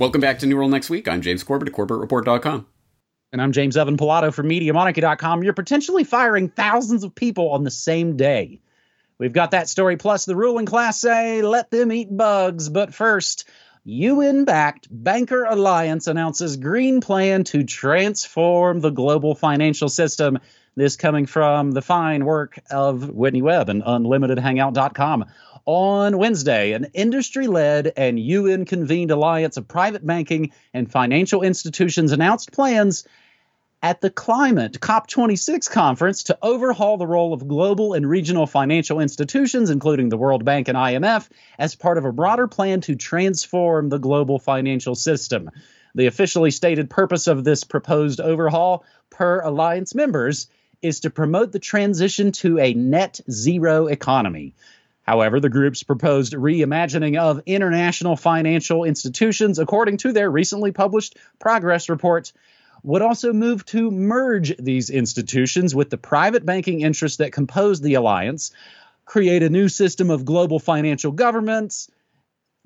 Welcome back to New World Next Week. I'm James Corbett at CorbettReport.com. And I'm James Evan Pilato from MediaMonarchy.com. You're potentially firing thousands of people on the same day. We've got that story, plus the ruling class say, let them eat bugs. But first, UN backed Banker Alliance announces green plan to transform the global financial system. This coming from the fine work of Whitney Webb and UnlimitedHangout.com. On Wednesday, an industry led and UN convened alliance of private banking and financial institutions announced plans at the Climate COP26 conference to overhaul the role of global and regional financial institutions, including the World Bank and IMF, as part of a broader plan to transform the global financial system. The officially stated purpose of this proposed overhaul, per alliance members, is to promote the transition to a net zero economy. However, the group's proposed reimagining of international financial institutions, according to their recently published progress report, would also move to merge these institutions with the private banking interests that compose the alliance, create a new system of global financial governments,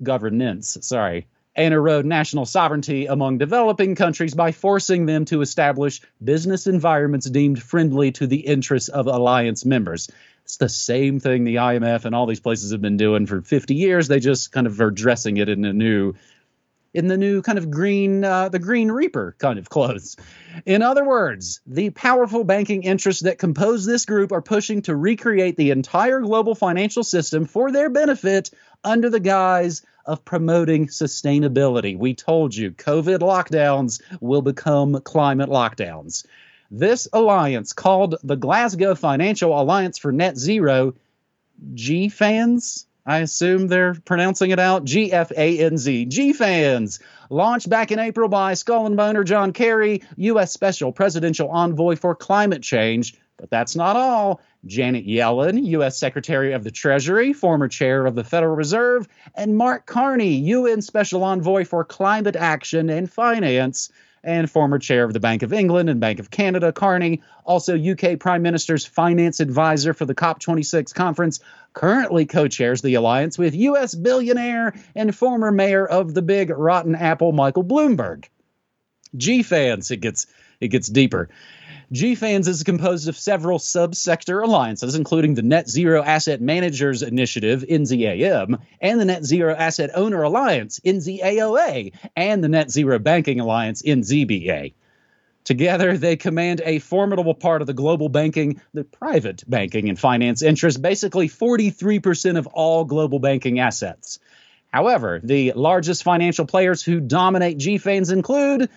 governance, sorry, and erode national sovereignty among developing countries by forcing them to establish business environments deemed friendly to the interests of alliance members. It's the same thing the IMF and all these places have been doing for 50 years. They just kind of are dressing it in a new in the new kind of green uh, the green reaper kind of clothes. In other words the powerful banking interests that compose this group are pushing to recreate the entire global financial system for their benefit under the guise of promoting sustainability. We told you covid lockdowns will become climate lockdowns this alliance, called the Glasgow Financial Alliance for Net Zero, G fans, I assume they're pronouncing it out, G F A N Z, G fans, launched back in April by Skull and Boner John Kerry, U.S. Special Presidential Envoy for Climate Change. But that's not all. Janet Yellen, U.S. Secretary of the Treasury, former chair of the Federal Reserve, and Mark Carney, UN Special Envoy for Climate Action and Finance, and former chair of the Bank of England and Bank of Canada, Carney, also UK Prime Minister's finance advisor for the COP26 conference, currently co chairs the alliance with US billionaire and former mayor of the big rotten apple, Michael Bloomberg. G fans, it gets it gets deeper. GFANZ is composed of several subsector alliances, including the Net Zero Asset Managers Initiative, NZAM, and the Net Zero Asset Owner Alliance, NZAOA, and the Net Zero Banking Alliance, NZBA. Together, they command a formidable part of the global banking, the private banking and finance interest, basically 43% of all global banking assets. However, the largest financial players who dominate GFANZ include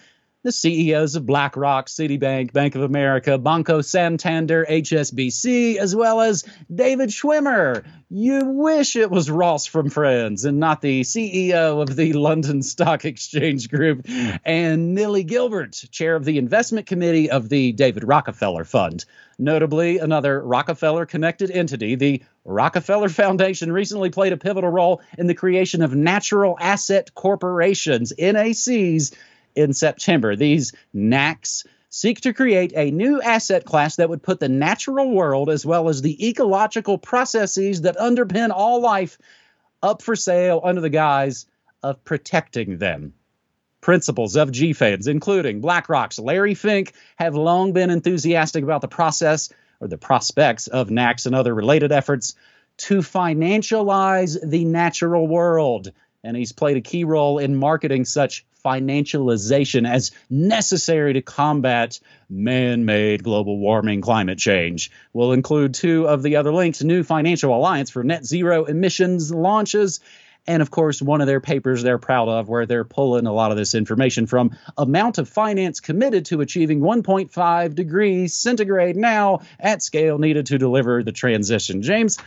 the CEOs of BlackRock, Citibank, Bank of America, Banco Santander, HSBC, as well as David Schwimmer. You wish it was Ross from Friends and not the CEO of the London Stock Exchange Group, and Nili Gilbert, chair of the investment committee of the David Rockefeller Fund. Notably, another Rockefeller connected entity, the Rockefeller Foundation, recently played a pivotal role in the creation of natural asset corporations, NACs in September. These NACs seek to create a new asset class that would put the natural world as well as the ecological processes that underpin all life up for sale under the guise of protecting them. Principles of GFANZ, including BlackRock's Larry Fink, have long been enthusiastic about the process or the prospects of NACs and other related efforts to financialize the natural world. And he's played a key role in marketing such financialization as necessary to combat man made global warming climate change. We'll include two of the other links New Financial Alliance for Net Zero Emissions launches. And of course, one of their papers they're proud of, where they're pulling a lot of this information from amount of finance committed to achieving 1.5 degrees centigrade now at scale needed to deliver the transition. James,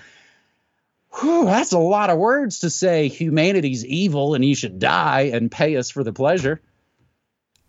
Whew, that's a lot of words to say humanity's evil and you should die and pay us for the pleasure.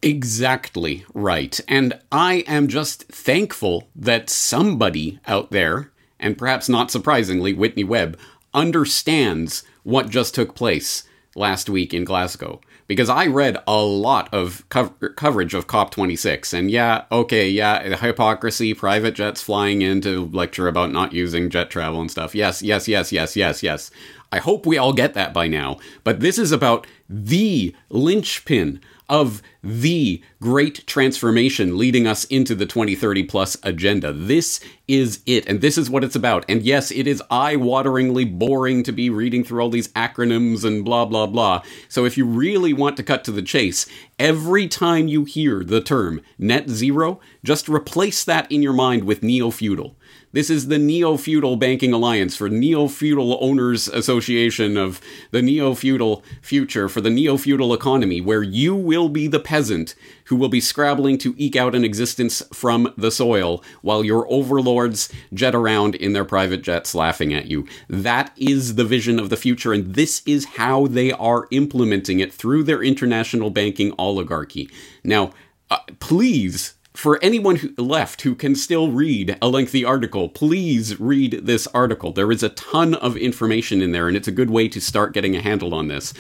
Exactly right. And I am just thankful that somebody out there, and perhaps not surprisingly, Whitney Webb, understands what just took place last week in Glasgow because I read a lot of co- coverage of COP26, and yeah, okay, yeah, hypocrisy, private jets flying in to lecture about not using jet travel and stuff. Yes, yes, yes, yes, yes, yes. I hope we all get that by now. But this is about the linchpin of the great transformation leading us into the 2030 plus agenda. This is it, and this is what it's about. And yes, it is eye wateringly boring to be reading through all these acronyms and blah, blah, blah. So if you really want to cut to the chase, every time you hear the term net zero, just replace that in your mind with neo feudal. This is the Neo Feudal Banking Alliance for Neo Feudal Owners Association of the Neo Feudal Future for the Neo Feudal Economy, where you will be the peasant who will be scrabbling to eke out an existence from the soil while your overlords jet around in their private jets laughing at you. That is the vision of the future, and this is how they are implementing it through their international banking oligarchy. Now, uh, please for anyone who left who can still read a lengthy article, please read this article. There is a ton of information in there, and it's a good way to start getting a handle on this.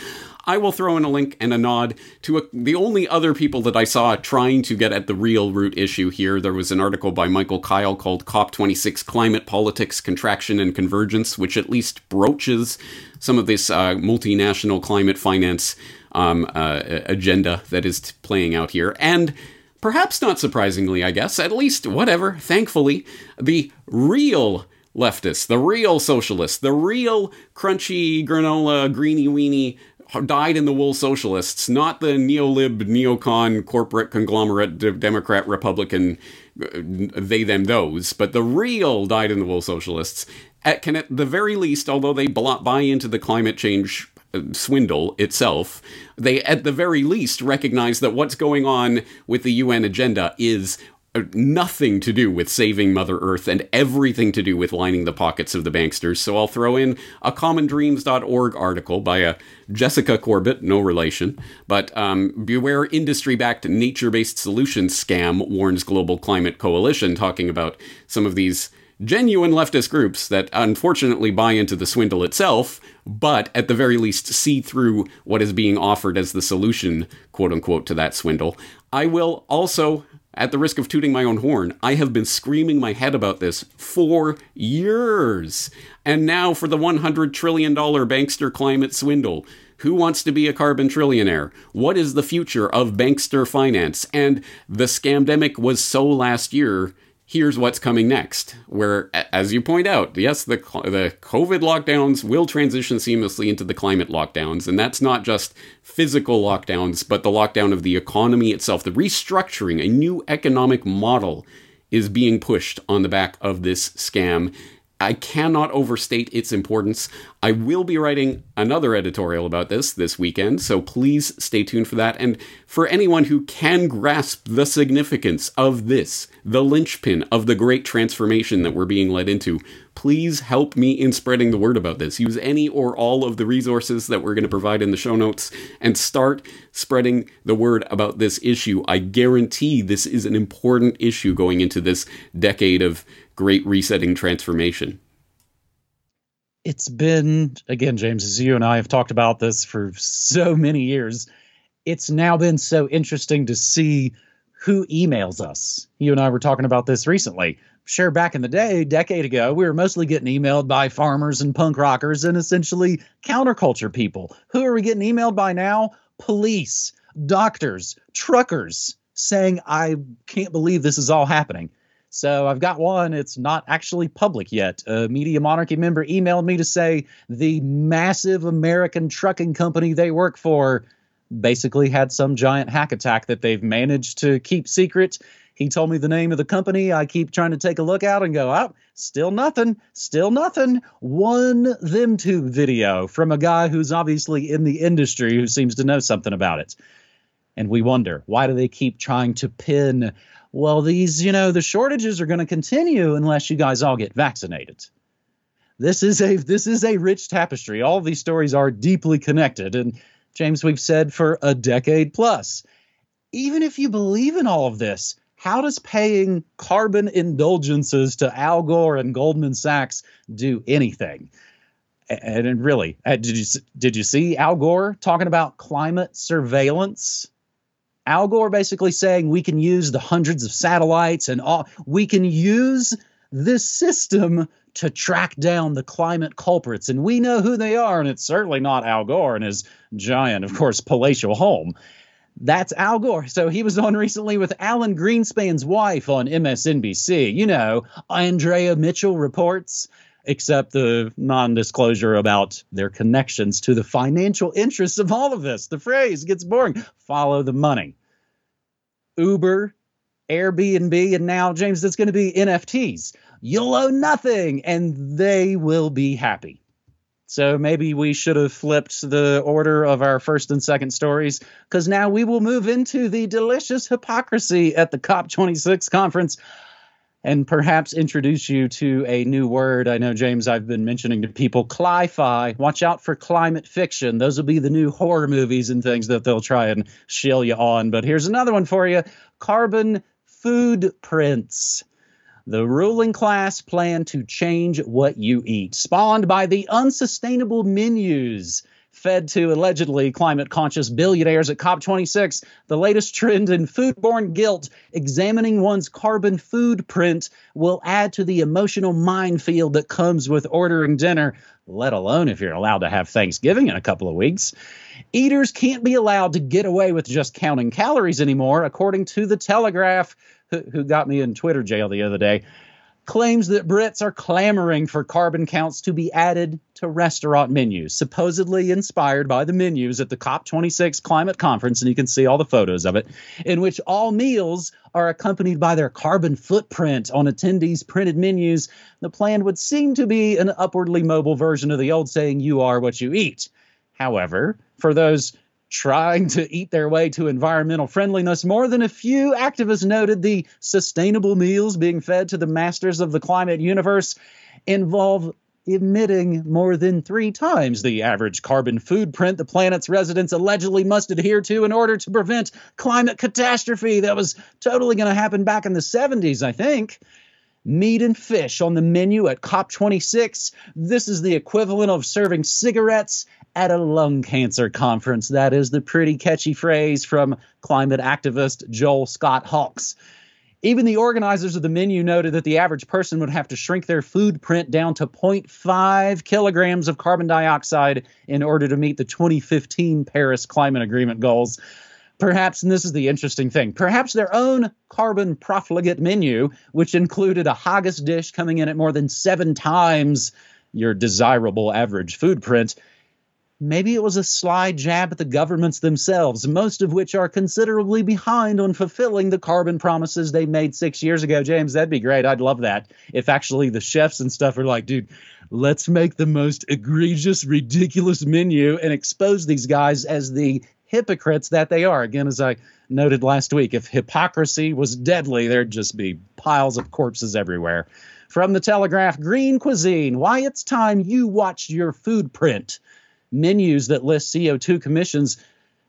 I will throw in a link and a nod to a, the only other people that I saw trying to get at the real root issue here. There was an article by Michael Kyle called COP26 Climate Politics, Contraction, and Convergence, which at least broaches some of this uh, multinational climate finance um, uh, agenda that is t- playing out here. And perhaps not surprisingly, I guess, at least whatever, thankfully, the real leftists, the real socialists, the real crunchy granola, greeny weeny, died in the wool socialists, not the neolib, neocon, corporate conglomerate, Democrat, Republican, uh, they, them, those, but the real died in the wool socialists. Can at the very least, although they buy into the climate change swindle itself, they at the very least recognize that what's going on with the UN agenda is uh, nothing to do with saving Mother Earth and everything to do with lining the pockets of the banksters. So I'll throw in a commondreams.org article by a Jessica Corbett, no relation, but um, beware industry backed nature based solutions scam, warns Global Climate Coalition, talking about some of these genuine leftist groups that unfortunately buy into the swindle itself, but at the very least see through what is being offered as the solution, quote unquote, to that swindle. I will also, at the risk of tooting my own horn, I have been screaming my head about this for years. And now for the $100 trillion bankster climate swindle. Who wants to be a carbon trillionaire? What is the future of bankster finance? And the scamdemic was so last year here's what's coming next. Where, as you point out, yes, the the COVID lockdowns will transition seamlessly into the climate lockdowns, and that's not just physical lockdowns, but the lockdown of the economy itself. The restructuring, a new economic model, is being pushed on the back of this scam. I cannot overstate its importance. I will be writing another editorial about this this weekend, so please stay tuned for that. And for anyone who can grasp the significance of this, the linchpin of the great transformation that we're being led into, please help me in spreading the word about this. Use any or all of the resources that we're going to provide in the show notes and start spreading the word about this issue. I guarantee this is an important issue going into this decade of great resetting transformation? It's been, again, James, as you and I have talked about this for so many years, it's now been so interesting to see who emails us. You and I were talking about this recently. Sure, back in the day, decade ago, we were mostly getting emailed by farmers and punk rockers and essentially counterculture people. Who are we getting emailed by now? Police, doctors, truckers saying, I can't believe this is all happening. So I've got one. It's not actually public yet. A Media Monarchy member emailed me to say the massive American trucking company they work for basically had some giant hack attack that they've managed to keep secret. He told me the name of the company. I keep trying to take a look out and go, oh, still nothing, still nothing. One them tube video from a guy who's obviously in the industry who seems to know something about it. And we wonder, why do they keep trying to pin well, these, you know, the shortages are going to continue unless you guys all get vaccinated. This is a this is a rich tapestry. All these stories are deeply connected and James we've said for a decade plus. Even if you believe in all of this, how does paying carbon indulgences to Al Gore and Goldman Sachs do anything? And, and really, uh, did you did you see Al Gore talking about climate surveillance? Al Gore basically saying we can use the hundreds of satellites and all we can use this system to track down the climate culprits. And we know who they are, and it's certainly not Al Gore and his giant, of course, palatial home. That's Al Gore. So he was on recently with Alan Greenspan's wife on MSNBC. You know, Andrea Mitchell reports, except the non disclosure about their connections to the financial interests of all of this. The phrase gets boring follow the money. Uber, Airbnb, and now, James, it's going to be NFTs. You'll own nothing, and they will be happy. So maybe we should have flipped the order of our first and second stories because now we will move into the delicious hypocrisy at the COP26 conference and perhaps introduce you to a new word. I know, James, I've been mentioning to people cli-fi. Watch out for climate fiction. Those will be the new horror movies and things that they'll try and shill you on. But here's another one for you carbon food prints. The ruling class plan to change what you eat, spawned by the unsustainable menus fed to allegedly climate conscious billionaires at COP26. The latest trend in foodborne guilt, examining one's carbon footprint, will add to the emotional minefield that comes with ordering dinner, let alone if you're allowed to have Thanksgiving in a couple of weeks. Eaters can't be allowed to get away with just counting calories anymore, according to The Telegraph who got me in Twitter jail the other day, claims that Brits are clamoring for carbon counts to be added to restaurant menus, supposedly inspired by the menus at the COP26 climate conference, and you can see all the photos of it, in which all meals are accompanied by their carbon footprint on attendees' printed menus. The plan would seem to be an upwardly mobile version of the old saying, You are what you eat. However, for those trying to eat their way to environmental friendliness. More than a few activists noted the sustainable meals being fed to the masters of the climate universe involve emitting more than three times the average carbon footprint the planet's residents allegedly must adhere to in order to prevent climate catastrophe that was totally going to happen back in the 70s, I think meat and fish on the menu at COP26. This is the equivalent of serving cigarettes at a lung cancer conference. That is the pretty catchy phrase from climate activist Joel Scott Halkes. Even the organizers of the menu noted that the average person would have to shrink their food print down to 0.5 kilograms of carbon dioxide in order to meet the 2015 Paris Climate Agreement goals perhaps, and this is the interesting thing, perhaps their own carbon profligate menu, which included a haggis dish coming in at more than seven times your desirable average footprint. Maybe it was a sly jab at the governments themselves, most of which are considerably behind on fulfilling the carbon promises they made six years ago. James, that'd be great. I'd love that. If actually the chefs and stuff are like, dude, let's make the most egregious, ridiculous menu and expose these guys as the hypocrites that they are. Again, as I noted last week, if hypocrisy was deadly, there'd just be piles of corpses everywhere. From the Telegraph, Green Cuisine, why it's time you watched your footprint. Menus that list CO2 commissions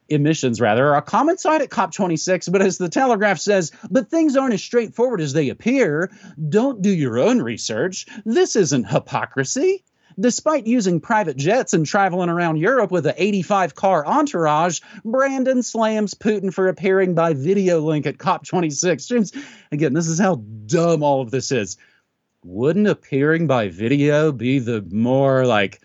emissions rather are a common sight at COP26, but as the Telegraph says, but things aren't as straightforward as they appear. Don't do your own research. This isn't hypocrisy. Despite using private jets and traveling around Europe with an 85 car entourage, Brandon slams Putin for appearing by video link at COP26. James, again, this is how dumb all of this is. Wouldn't appearing by video be the more like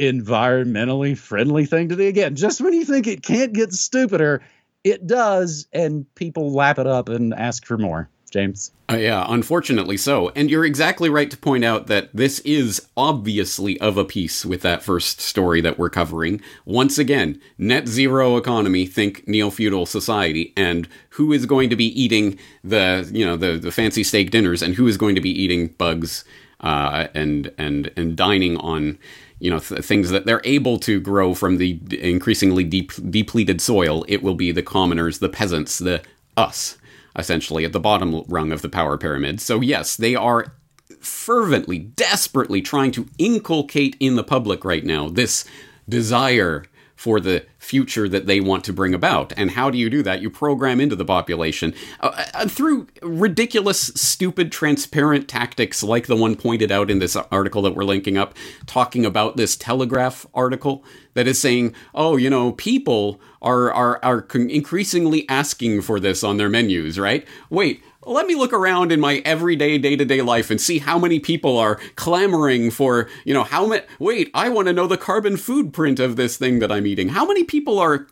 environmentally friendly thing to do? Again, just when you think it can't get stupider, it does, and people lap it up and ask for more. James. Uh, yeah, unfortunately so. And you're exactly right to point out that this is obviously of a piece with that first story that we're covering. Once again, net zero economy, think neo-feudal society, and who is going to be eating the, you know, the, the fancy steak dinners and who is going to be eating bugs uh, and and and dining on you know th- things that they're able to grow from the increasingly deep depleted soil. It will be the commoners, the peasants, the us essentially, at the bottom rung of the power pyramid. So, yes, they are fervently, desperately trying to inculcate in the public right now this desire for the future that they want to bring about. And how do you do that? You program into the population uh, uh, through ridiculous, stupid, transparent tactics like the one pointed out in this article that we're linking up, talking about this Telegraph article that is saying, oh, you know, people are, are, are increasingly asking for this on their menus, right? Wait, let me look around in my everyday day-to-day life and see how many people are clamoring for you know how many wait i want to know the carbon food print of this thing that i'm eating. How many people are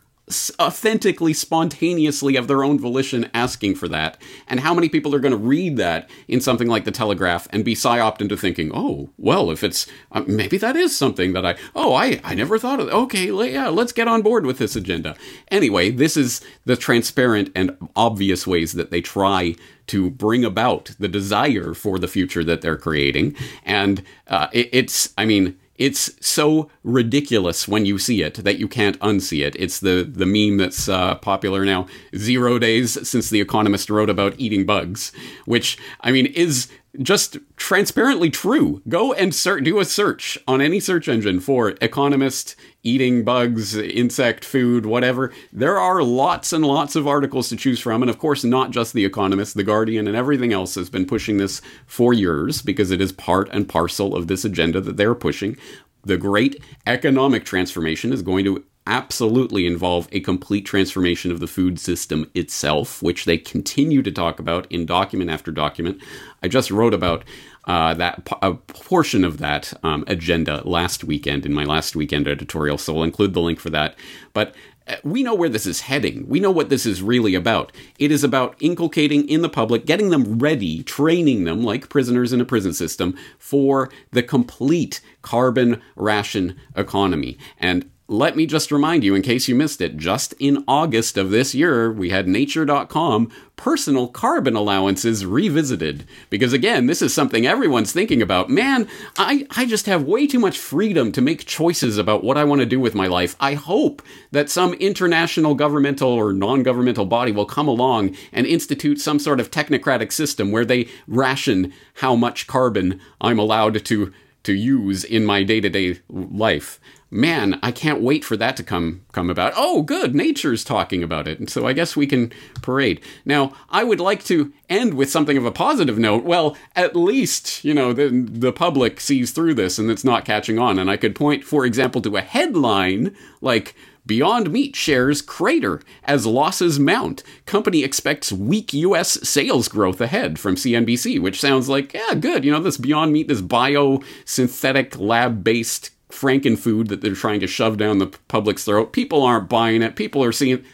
authentically, spontaneously of their own volition asking for that, and how many people are going to read that in something like the Telegraph and be psyoped into thinking, oh, well, if it's uh, maybe that is something that I, oh, I, I never thought of. Okay, yeah, let's get on board with this agenda. Anyway, this is the transparent and obvious ways that they try to bring about the desire for the future that they're creating, and uh, it, it's, I mean it's so ridiculous when you see it that you can't unsee it. It's the the meme that's uh, popular now. Zero days since the Economist wrote about eating bugs, which I mean is just transparently true. Go and search, do a search on any search engine for Economist eating bugs, insect food, whatever. There are lots and lots of articles to choose from, and of course, not just The Economist, The Guardian, and everything else has been pushing this for years because it is part and parcel of this agenda that they're pushing. The great economic transformation is going to absolutely involve a complete transformation of the food system itself, which they continue to talk about in document after document. I just wrote about uh, that a portion of that um, agenda last weekend in my last weekend editorial, so I'll include the link for that. But uh, we know where this is heading. We know what this is really about. It is about inculcating in the public, getting them ready, training them like prisoners in a prison system for the complete carbon ration economy. And let me just remind you, in case you missed it, just in August of this year, we had Nature.com personal carbon allowances revisited. Because again, this is something everyone's thinking about. Man, I, I just have way too much freedom to make choices about what I want to do with my life. I hope that some international governmental or non governmental body will come along and institute some sort of technocratic system where they ration how much carbon I'm allowed to to use in my day-to-day life man, I can't wait for that to come come about. Oh, good, nature's talking about it, and so I guess we can parade. Now, I would like to end with something of a positive note. Well, at least you know the the public sees through this and it's not catching on. And I could point, for example, to a headline like. Beyond Meat shares crater as losses mount. Company expects weak U.S. sales growth ahead from CNBC, which sounds like, yeah, good. You know, this Beyond Meat, this biosynthetic lab based frankenfood that they're trying to shove down the public's throat. People aren't buying it. People are seeing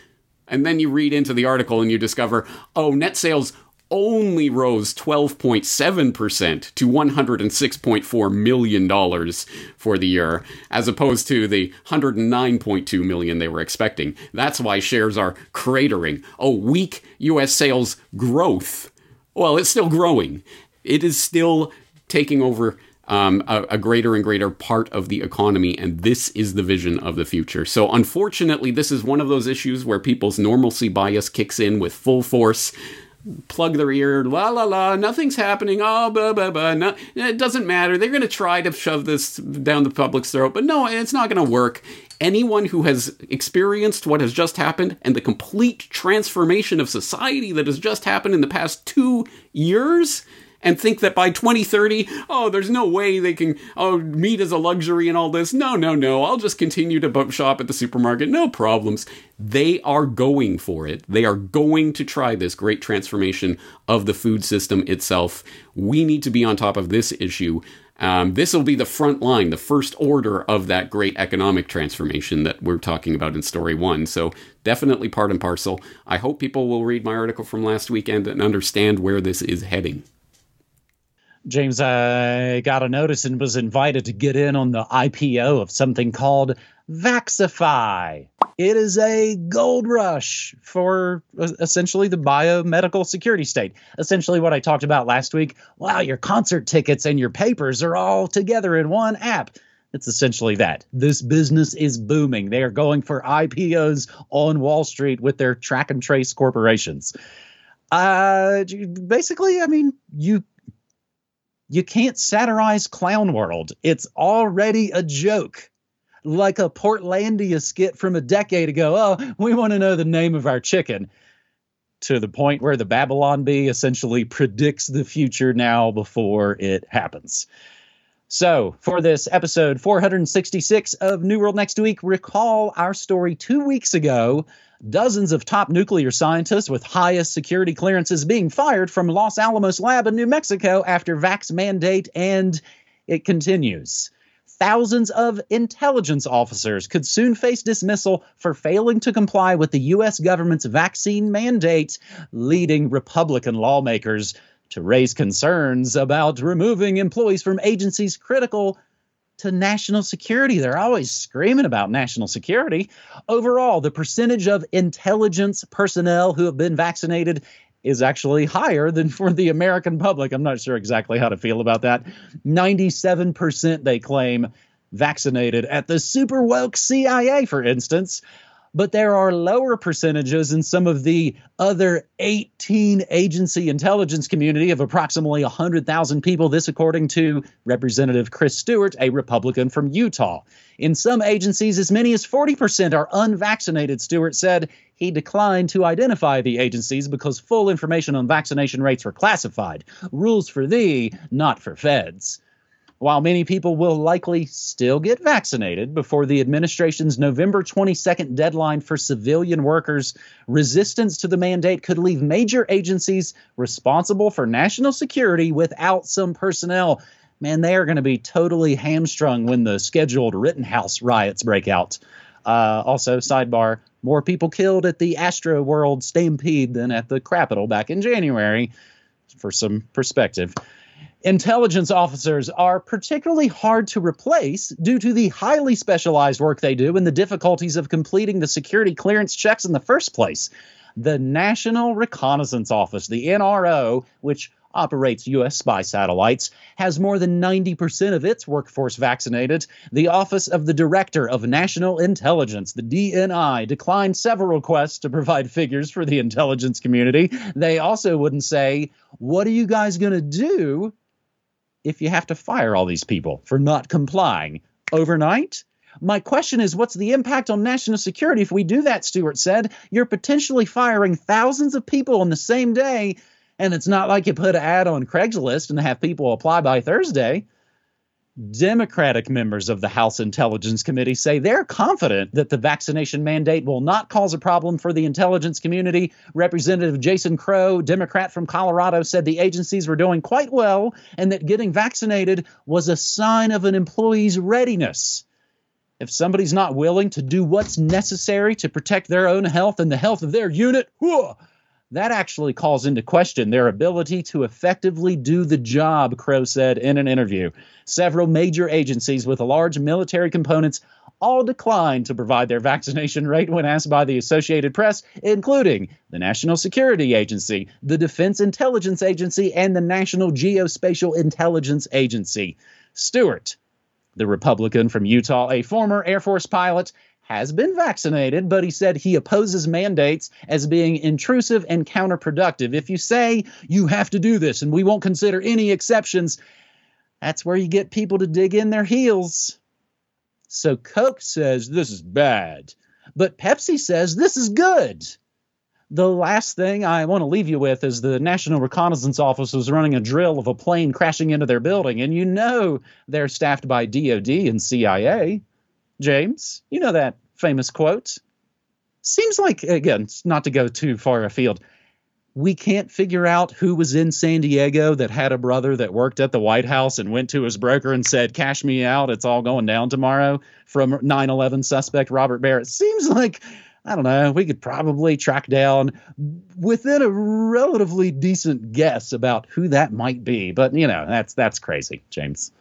and then you read into the article and you discover, oh, net sales only rose 12.7% to $106.4 million for the year, as opposed to the 109.2 million they were expecting. That's why shares are cratering. A weak US sales growth. Well, it's still growing. It is still taking over um, a, a, greater and greater part of the economy, and this is the vision of the future. So, unfortunately, this is one of those issues where people's normalcy bias kicks in with full force. Plug their ear, la la la, nothing's happening, oh, blah, blah, blah. No, it doesn't matter. They're going to try to shove this down the public's throat, but no, it's not going to work. Anyone who has experienced what has just happened and the complete transformation of society that has just happened in the past two years and think that by 2030, oh, there's no way they can, oh, meat is a luxury and all this. No, no, no. I'll just continue to shop at the supermarket. No problems. They are going for it. They are going to try this great transformation of the food system itself. We need to be on top of this issue. Um, this will be the front line, the first order of that great economic transformation that we're talking about in story one. So, definitely part and parcel. I hope people will read my article from last weekend and understand where this is heading. James, I got a notice and was invited to get in on the IPO of something called Vaxify. It is a gold rush for essentially the biomedical security state. Essentially, what I talked about last week. Wow, your concert tickets and your papers are all together in one app. It's essentially that. This business is booming. They are going for IPOs on Wall Street with their track and trace corporations. Uh, basically, I mean, you you can't satirize Clown World. It's already a joke. Like a Portlandia skit from a decade ago. Oh, we want to know the name of our chicken. To the point where the Babylon Bee essentially predicts the future now before it happens. So, for this episode 466 of New World Next Week, recall our story two weeks ago dozens of top nuclear scientists with highest security clearances being fired from Los Alamos lab in New Mexico after vax mandate, and it continues. Thousands of intelligence officers could soon face dismissal for failing to comply with the U.S. government's vaccine mandate, leading Republican lawmakers to raise concerns about removing employees from agencies critical to national security. They're always screaming about national security. Overall, the percentage of intelligence personnel who have been vaccinated is actually higher than for the American public. I'm not sure exactly how to feel about that. 97% they claim vaccinated at the super woke CIA, for instance but there are lower percentages in some of the other 18 agency intelligence community of approximately 100,000 people. This, according to Representative Chris Stewart, a Republican from Utah. In some agencies, as many as 40% are unvaccinated, Stewart said. He declined to identify the agencies because full information on vaccination rates were classified. Rules for thee, not for feds. While many people will likely still get vaccinated before the administration's November 22nd deadline for civilian workers, resistance to the mandate could leave major agencies responsible for national security without some personnel. Man, they are going to be totally hamstrung when the scheduled Rittenhouse riots break out. Uh, also, sidebar more people killed at the Astroworld stampede than at the Capitol back in January, for some perspective. Intelligence officers are particularly hard to replace due to the highly specialized work they do and the difficulties of completing the security clearance checks in the first place. The National Reconnaissance Office, the NRO, which operates U.S. spy satellites, has more than 90% of its workforce vaccinated. The Office of the Director of National Intelligence, the DNI, declined several requests to provide figures for the intelligence community. They also wouldn't say, What are you guys going to do if you have to fire all these people for not complying overnight? My question is, what's the impact on national security if we do that? Stewart said. You're potentially firing thousands of people on the same day, and it's not like you put an ad on Craigslist and have people apply by Thursday. Democratic members of the House Intelligence Committee say they're confident that the vaccination mandate will not cause a problem for the intelligence community. Representative Jason Crow, Democrat from Colorado, said the agencies were doing quite well and that getting vaccinated was a sign of an employee's readiness. If somebody's not willing to do what's necessary to protect their own health and the health of their unit, whoa, that actually calls into question their ability to effectively do the job, Crow said in an interview. Several major agencies with large military components all declined to provide their vaccination rate when asked by the Associated Press, including the National Security Agency, the Defense Intelligence Agency, and the National Geospatial Intelligence Agency. Stewart, the Republican from Utah, a former Air Force pilot, has been vaccinated, but he said he opposes mandates as being intrusive and counterproductive. If you say you have to do this and we won't consider any exceptions, that's where you get people to dig in their heels. So Coke says this is bad, but Pepsi says this is good. The last thing I want to leave you with is the National Reconnaissance Office was running a drill of a plane crashing into their building, and you know they're staffed by DoD and CIA. James, you know that famous quote. Seems like, again, not to go too far afield, we can't figure out who was in San Diego that had a brother that worked at the White House and went to his broker and said, Cash me out. It's all going down tomorrow from 9 11 suspect Robert Barrett. Seems like, I don't know, we could probably track down within a relatively decent guess about who that might be. But, you know, that's that's crazy, James.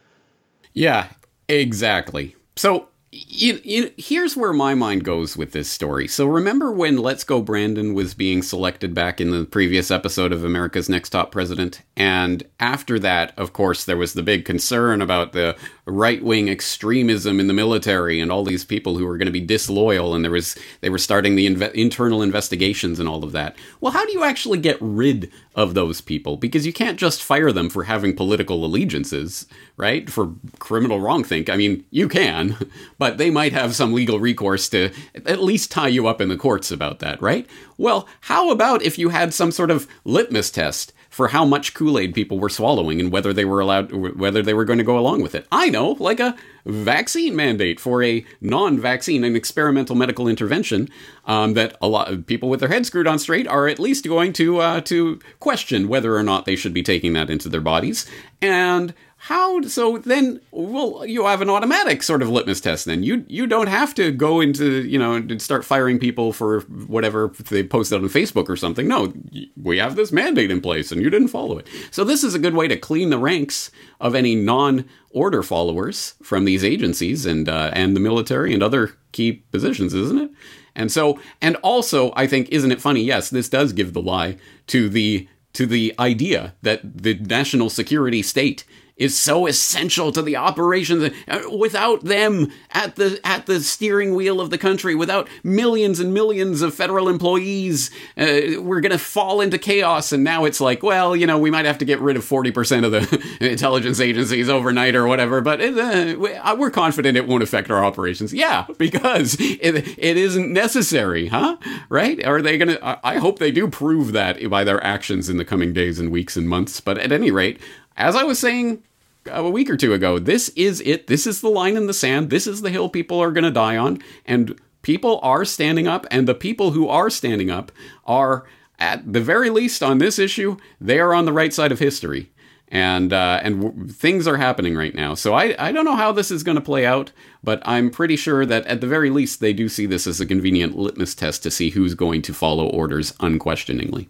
Yeah, exactly. So you, you, here's where my mind goes with this story. So remember when Let's Go Brandon was being selected back in the previous episode of America's Next Top President? And after that, of course, there was the big concern about the right wing extremism in the military and all these people who were going to be disloyal, and there was they were starting the inve- internal investigations and all of that. Well, how do you actually get rid of those people? Because you can't just fire them for having political allegiances, right? For criminal wrongthink. I mean, you can, but they might have some legal recourse to at least tie you up in the courts about that, right? Well, how about if you had some sort of litmus test? For how much Kool-Aid people were swallowing and whether they were allowed whether they were going to go along with it. I know, like a vaccine mandate for a non-vaccine and experimental medical intervention um, that a lot of people with their heads screwed on straight are at least going to uh, to question whether or not they should be taking that into their bodies. And how so then well you have an automatic sort of litmus test then. You you don't have to go into you know and start firing people for whatever they posted on facebook or something. No we have this mandate in place and you didn't follow it. So this is a good way to clean the ranks of any non order followers from these agencies and uh, and the military and other key positions isn't it? And so and also i think isn't it funny? Yes this does give the lie to the to the idea that the national security state is so essential to the operations. Uh, without them at the at the steering wheel of the country, without millions and millions of federal employees, uh, we're going to fall into chaos. And now it's like, well, you know, we might have to get rid of forty percent of the intelligence agencies overnight or whatever. But it, uh, we're confident it won't affect our operations. Yeah, because it, it isn't necessary, huh? Right? Are they going to? I hope they do prove that by their actions in the coming days and weeks and months. But at any rate, as I was saying a week or two ago, this is it. This is the line in the sand. This is the hill people are going to die on. And people are standing up, and the people who are standing up are, at the very least, on this issue, they are on the right side of history. And uh, and w- things are happening right now. So I, I don't know how this is going to play out, but I'm pretty sure that at the very least they do see this as a convenient litmus test to see who's going to follow orders unquestioningly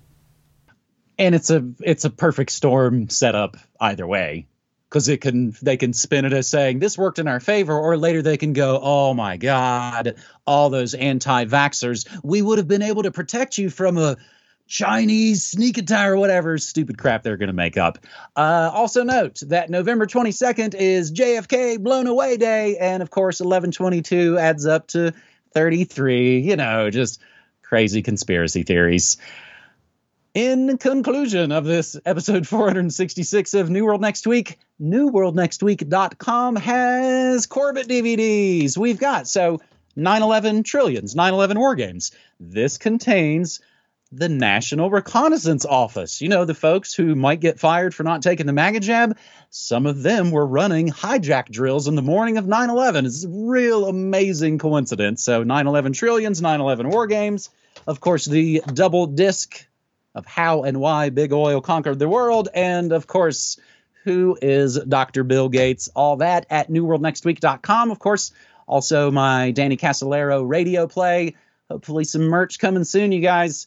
and it's a it's a perfect storm setup either way because it can they can spin it as saying this worked in our favor or later they can go oh my god all those anti-vaxxers we would have been able to protect you from a Chinese sneak attack or whatever stupid crap they're going to make up. Uh, also note that November 22nd is JFK Blown Away Day, and of course 1122 adds up to 33. You know, just crazy conspiracy theories. In conclusion of this episode 466 of New World Next Week, newworldnextweek.com has Corbett DVDs. We've got so 9/11 Trillions, 9/11 War Games. This contains the National Reconnaissance Office. You know, the folks who might get fired for not taking the MAGA jab, some of them were running hijack drills in the morning of 9 11. It's a real amazing coincidence. So 9 11 Trillions, 9 11 War Games. Of course, the double disc of how and why big oil conquered the world, and of course, who is Dr. Bill Gates. All that at newworldnextweek.com. Of course, also my Danny Casolaro radio play. Hopefully, some merch coming soon, you guys.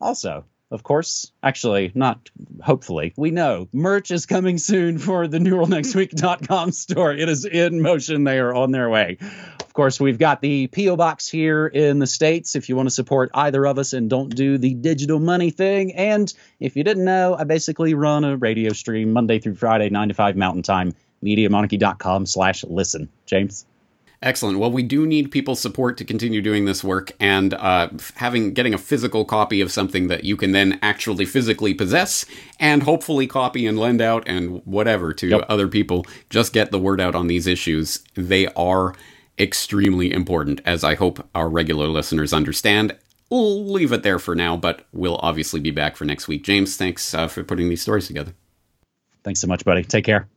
Also, of course, actually, not hopefully, we know merch is coming soon for the newworldnextweek.com store. It is in motion. They are on their way. Of course, we've got the P.O. Box here in the States if you want to support either of us and don't do the digital money thing. And if you didn't know, I basically run a radio stream Monday through Friday, 9 to 5 Mountain Time, MediaMonarchy.com slash listen. James? Excellent. Well, we do need people's support to continue doing this work, and uh, having getting a physical copy of something that you can then actually physically possess, and hopefully copy and lend out and whatever to yep. other people. Just get the word out on these issues. They are extremely important, as I hope our regular listeners understand. We'll leave it there for now, but we'll obviously be back for next week. James, thanks uh, for putting these stories together. Thanks so much, buddy. Take care.